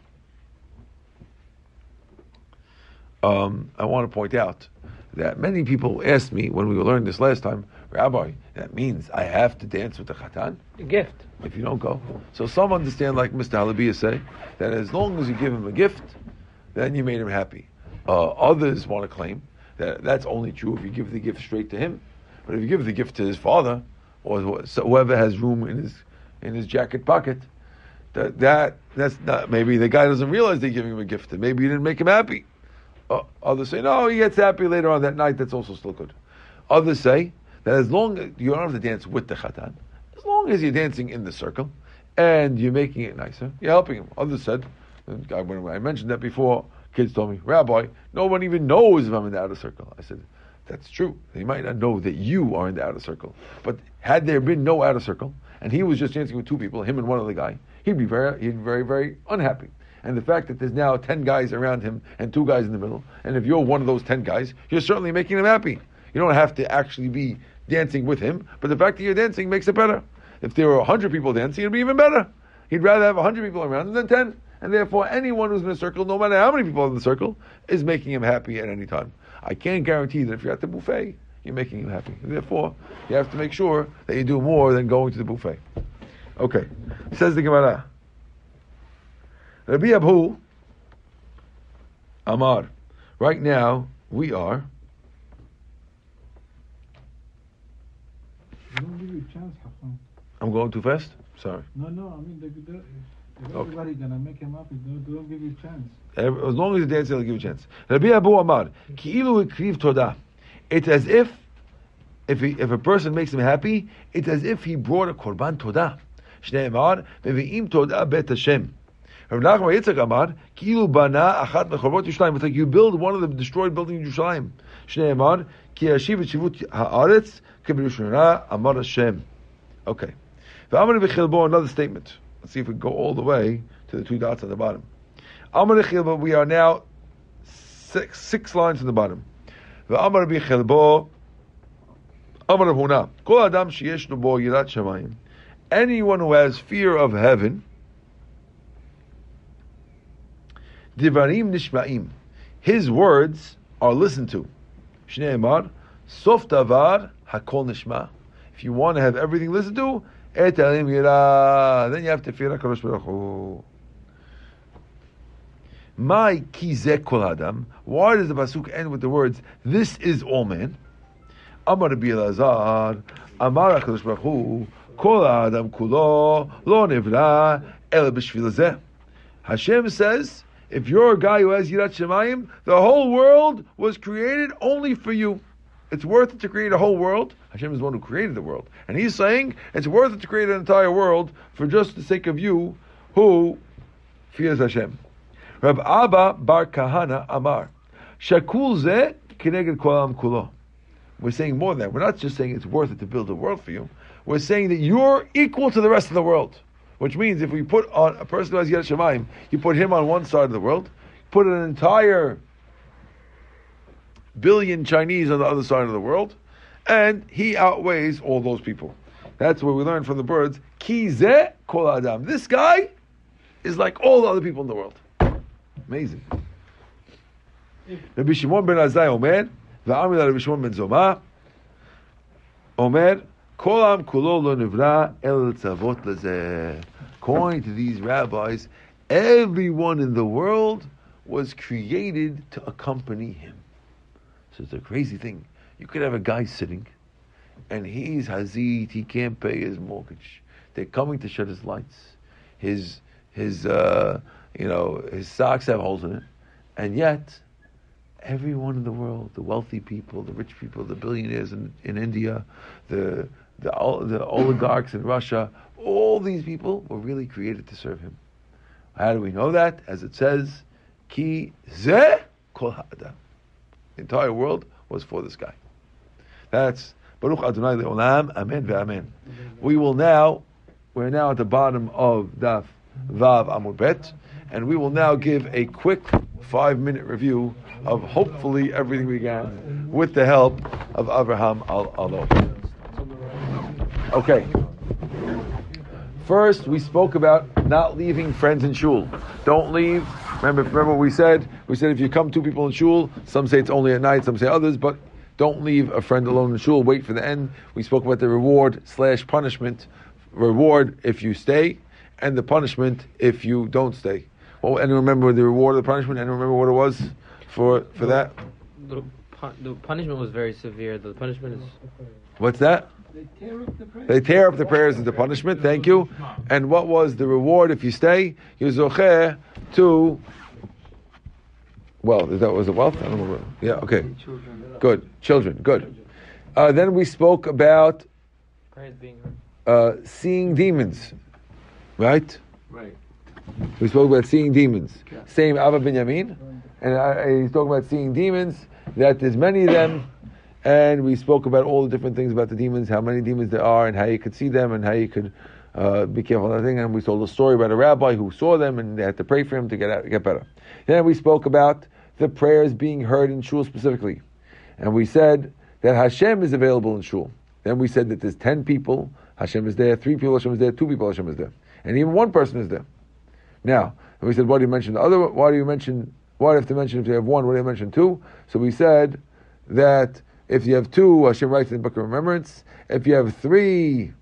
Speaker 1: um, I want to point out that many people asked me when we were learning this last time, Rabbi, that means I have to dance with the chatan
Speaker 3: A gift.
Speaker 1: if you don't go. So some understand, like Mr. Halabiya say, that as long as you give him a gift, then you made him happy. Uh, others want to claim that that's only true if you give the gift straight to him. But if you give the gift to his father or whoever has room in his in his jacket pocket, that that that's not maybe the guy doesn't realize they're giving him a gift. And maybe you didn't make him happy. Uh, others say no, he gets happy later on that night. That's also still good. Others say that as long as you don't have to dance with the chatan, as long as you're dancing in the circle and you're making it nicer, you're helping him. Others said, I- when I mentioned that before, kids told me, Rabbi, no one even knows if I'm in the outer circle. I said, that's true. They might not know that you are in the outer circle. But had there been no outer circle, and he was just dancing with two people, him and one other guy, he'd be very, he'd be very, very unhappy. And the fact that there's now ten guys around him and two guys in the middle, and if you're one of those ten guys, you're certainly making him happy. You don't have to actually be dancing with him, but the fact that you're dancing makes it better. If there were hundred people dancing, it'd be even better. He'd rather have hundred people around him than ten. And therefore, anyone who's in a circle, no matter how many people are in the circle, is making him happy at any time. I can't guarantee that if you're at the buffet, you're making him happy. Therefore, you have to make sure that you do more than going to the buffet. Okay, says the Gemara. Rabbi Abu Amar. Right now, we are.
Speaker 4: They don't give you a chance, Hafan.
Speaker 1: I'm going too fast? Sorry.
Speaker 4: No, no, I mean, they, they, if
Speaker 1: Okay.
Speaker 4: gonna make him happy, they don't, they don't give you a chance.
Speaker 1: As long as you dance, they'll give you a chance. Rabbi Abu Amar, Ki'ilu ikriv todah. It's as if, if, he, if a person makes him happy, it's as if he brought a korban todah. Shneimar, mevi'im todah bet Hashem. Rav Nachman Yitzchak Amar, Ki'ilu bana achat mechorot Yerushalayim. It's like you build one of the destroyed buildings in Yerushalayim. Shneimar, ki yashiv shivut haaretz, amar Hashem. Okay. V'amar v'chilbo, another statement. Let's see if we go all the way to the two dots at the bottom. Amar Chilbo, we are now six, six lines from the bottom. Amar Chilbo, Amar Huna, Kol Adam sheyesh bo yirat shamayim. Anyone who has fear of heaven, divarim nishma'im. His words are listened to. Shneimar, sof davar hakol nishma. If you want to have everything listened to, et. Then you have to fear HaKadosh Baruch Hu. My kizek kol adam. Why does the pasuk end with the words "This is all man"? Amar Rabbi Amar Hakadosh Baruch Hu, Kol adam kulo lo nevra el. Hashem says, if you're a guy who has yirat shemayim, the whole world was created only for you. It's worth it to create a whole world. Hashem is the one who created the world, and He's saying it's worth it to create an entire world for just the sake of you, who fears Hashem. Rab Abba Bar Kahana Amar. Shakul ze keneged kolam kulo. We're saying more than that. We're not just saying it's worth it to build a world for you. We're saying that you're equal to the rest of the world. Which means if we put on a person who has Yad Shemaim, you put him on one side of the world, put an entire billion Chinese on the other side of the world, and he outweighs all those people. That's what we learn from the birds. Ki ze kol adam. This guy is like all the other people in the world. Amazing. Rabbi Shimon ben Azai Omer, v'amil Rabbi Shimon ben Zoma, Omer, kol am kulo lo nivra el tzavot lezeh. According to these rabbis, everyone in the world was created to accompany him. So it's a crazy thing. You could have a guy sitting, and he's hazit. He can't pay his mortgage. They're coming to shut his lights. His his uh, you know his socks have holes in it, and yet everyone in the world, the wealthy people, the rich people, the billionaires in, in India, the the the oligarchs in Russia, all these people were really created to serve him. How do we know that? As it says, Ki ze kol ha'adam. The entire world was for this guy. That's Baruch Adonai Le'olam, Amen ve'amen. We will now, we're now at the bottom of Daf Vav Amud Bet, and we will now give a quick five-minute review of hopefully everything we can with the help of Abraham Al Alo. Okay. First, we spoke about not leaving friends in shul. Don't leave. Remember, remember we said? We said if you come two people in shul, some say it's only at night, some say others, but don't leave a friend alone in shul. Wait for the end. We spoke about the reward slash punishment. Reward if you stay, and the punishment if you don't stay. Well, and remember the reward of the punishment, and remember what it was for for that.
Speaker 3: The, pu- the punishment was very severe. The punishment is
Speaker 1: What's that?
Speaker 4: They tear up the prayers.
Speaker 1: They tear up the prayers as the punishment. Thank you. And what was the reward if you stay? You're zocher to. Well, is that was it wealth? I don't know. Yeah. Okay. Good. Children. Good. Uh, then we spoke about
Speaker 3: prayers being heard.
Speaker 1: uh, seeing demons, right?
Speaker 2: Right.
Speaker 1: We spoke about seeing demons. Same Abba Binyamin, and I, he's talking about seeing demons. That there's many of them, and we spoke about all the different things about the demons, how many demons there are, and how you could see them, and how you could uh, be careful. of that thing. And we told a story about a rabbi who saw them, and they had to pray for him to get out, get better. Then we spoke about the prayers being heard in shul specifically, and we said that Hashem is available in shul. Then we said that there's ten people, Hashem is there, three people, Hashem is there, two people, Hashem is there, and even one person is there. Now, we said, why do you mention the other? Why do you mention? Why do you have to mention if you have one? Why do you mention two? So we said that if you have two, Hashem writes in the book of remembrance. If you have three,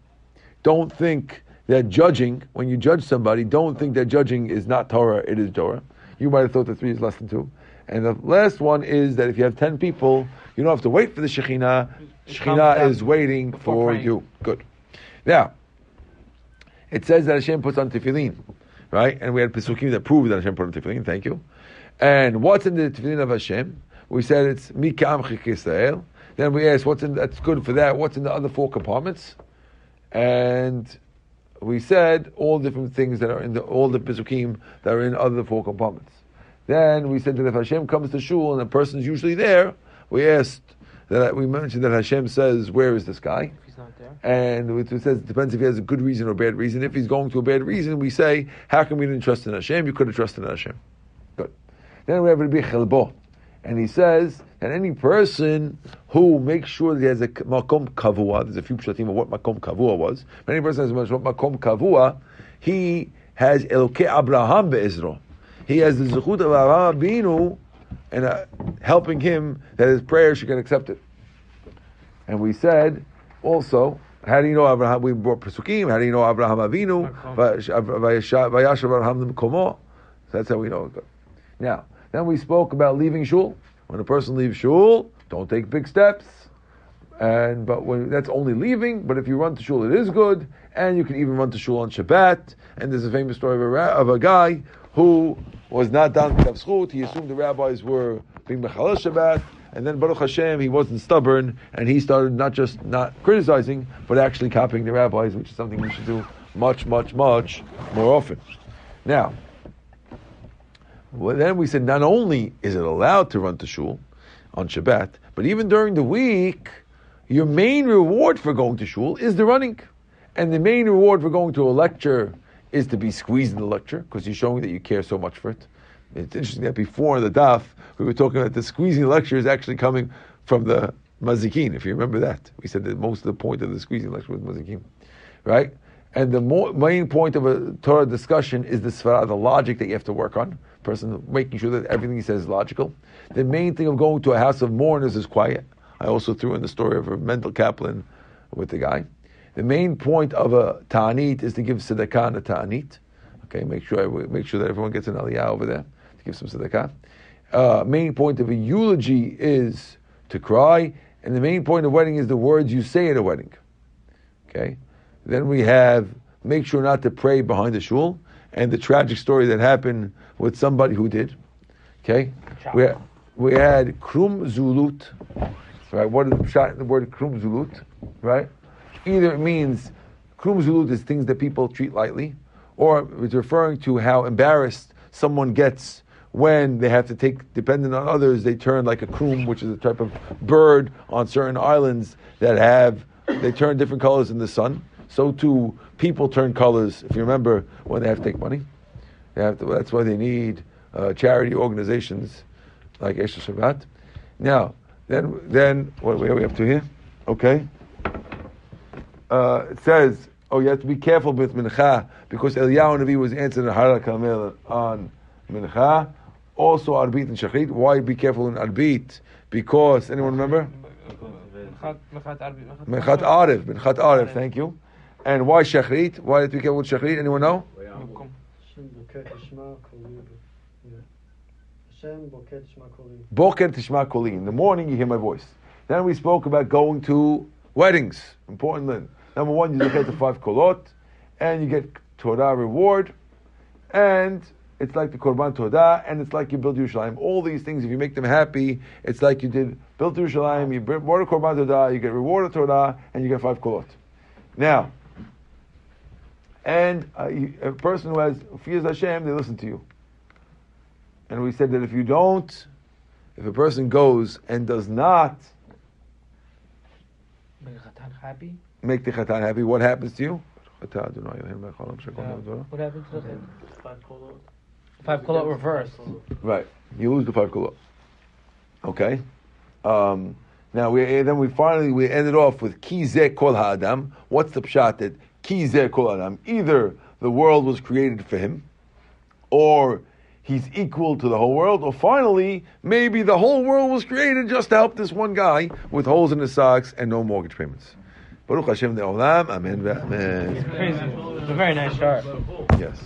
Speaker 1: don't think that judging when you judge somebody, don't think that judging is not Torah; it is Torah. You might have thought that three is less than two. And the last one is that if you have ten people, you don't have to wait for the Shekhinah. Shekhinah is waiting for
Speaker 3: praying.
Speaker 1: you. Good. Now, it says that Hashem puts on tefillin, right? And we had pesukim that prove that Hashem put on tefillin. Thank you. And what's in the tefillin of Hashem? We said it's mikam chik Israel. Then we asked what's in that's good for that. What's in the other four compartments? And we said all different things that are in the all the pesukim that are in other four compartments. Then we said that if Hashem comes to shul and a person's usually there, we asked that we mentioned that Hashem says, "Where is this guy?"
Speaker 3: If he's not there.
Speaker 1: And it says it depends if he has a good reason or a bad reason. If he's going to a bad reason, we say, how come we didn't trust in Hashem? You could have trusted in Hashem. Good. Then we have Rabbi Chelbo. And he says that any person who makes sure that he has a makom kavua, there's a few pshatim of what makom kavua was. But any person has what makom kavua, he has Elokei Abraham be'ezro. He has the zechut of Avraham Abinu and uh, helping him that his prayer should get accepted. And we said also, how do you know Abraham? We brought Pesukim. How do you know Abraham Avinu? Vayash Abraham Komo. That's how we know it. Now, then we spoke about leaving shul. When a person leaves shul, don't take big steps. And but when that's only leaving. But if you run to shul, it is good, and you can even run to shul on Shabbat. And there's a famous story of a, of a guy who was not done with Zchut. He assumed the rabbis were being mechalel Shabbat, and then Baruch Hashem, he wasn't stubborn, and he started not just not criticizing, but actually copying the rabbis, which is something we should do much, much, much more often. Now, well, then we said not only is it allowed to run to shul, on Shabbat. But even during the week, your main reward for going to shul is the running. And the main reward for going to a lecture is to be squeezed in the lecture because you're showing that you care so much for it. It's interesting that before the daf, we were talking about the squeezing lecture is actually coming from the mazikin, if you remember that. We said that most of the point of the squeezing lecture was mazikin, right? And the main point of a Torah discussion is the svara, the logic that you have to work on. Person making sure that everything he says is logical. The main thing of going to a house of mourners is quiet. I also threw in the story of a Mendel Kaplan with the guy. The main point of a ta'anit is to give tzedakah and a ta'anit. Okay, make sure make sure that everyone gets an aliyah over there to give some tzedakah. Uh, main point of a eulogy is to cry, and the main point of wedding is the words you say at a wedding. Okay, then we have make sure not to pray behind the shul, and the tragic story that happened with somebody who did. Okay, we we had krum zulut. Right, what is the shot the word krum zulut? Right, either it means krum zulut is things that people treat lightly, or it's referring to how embarrassed someone gets when they have to take, dependent on others, they turn like a krum, which is a type of bird on certain islands that have, they turn different colors in the sun. So too, people turn colors, if you remember, when they have to take money. They have to, that's why they need uh, charity organizations like Esher Shabbat. Now, then, then what, what are we up to here? Okay. Uh, it says, oh, you have to be careful with mincha because Eliyahu Navi was answering Hara Kamel on mincha. Also, arbit and shachrit. Why be careful in arbit? Because anyone remember? Menchat Arif, Menchat Arif. Thank you. And why shachrit? Why did we careful with shachrit? Anyone know? Boker Tishma Koli. In the morning, you hear my voice. Then we spoke about going to weddings. Important thing. Number one, you get the five kolot, and you get Torah reward, and it's like the Korban Todah, and it's like you build Yerushalayim. All these things, if you make them happy, it's like you did build Yerushalayim, you brought a Korban Todah, you get reward of Torah, and you get five kolot. Now, and uh, you, a person who has fears Hashem, they listen to you. And we said that if you don't, if a person goes and does not make the khatan
Speaker 3: happy?
Speaker 1: make the Khatan happy, what happens to you?
Speaker 3: What happens to him? Five kolot Five kolot reversed.
Speaker 1: Right. You lose the five kolot. Okay. Um, now we then we finally we ended off with ki kol ha'adam. What's the pshat that ki kol ha'adam? Either the world was created for him, or he's equal to the whole world, or finally maybe the whole world was created just to help this one guy with holes in his socks and no mortgage payments. Baruch Hashem the Olam. Amen. Amen.
Speaker 3: It's crazy. It's a very nice chart.
Speaker 1: Yes.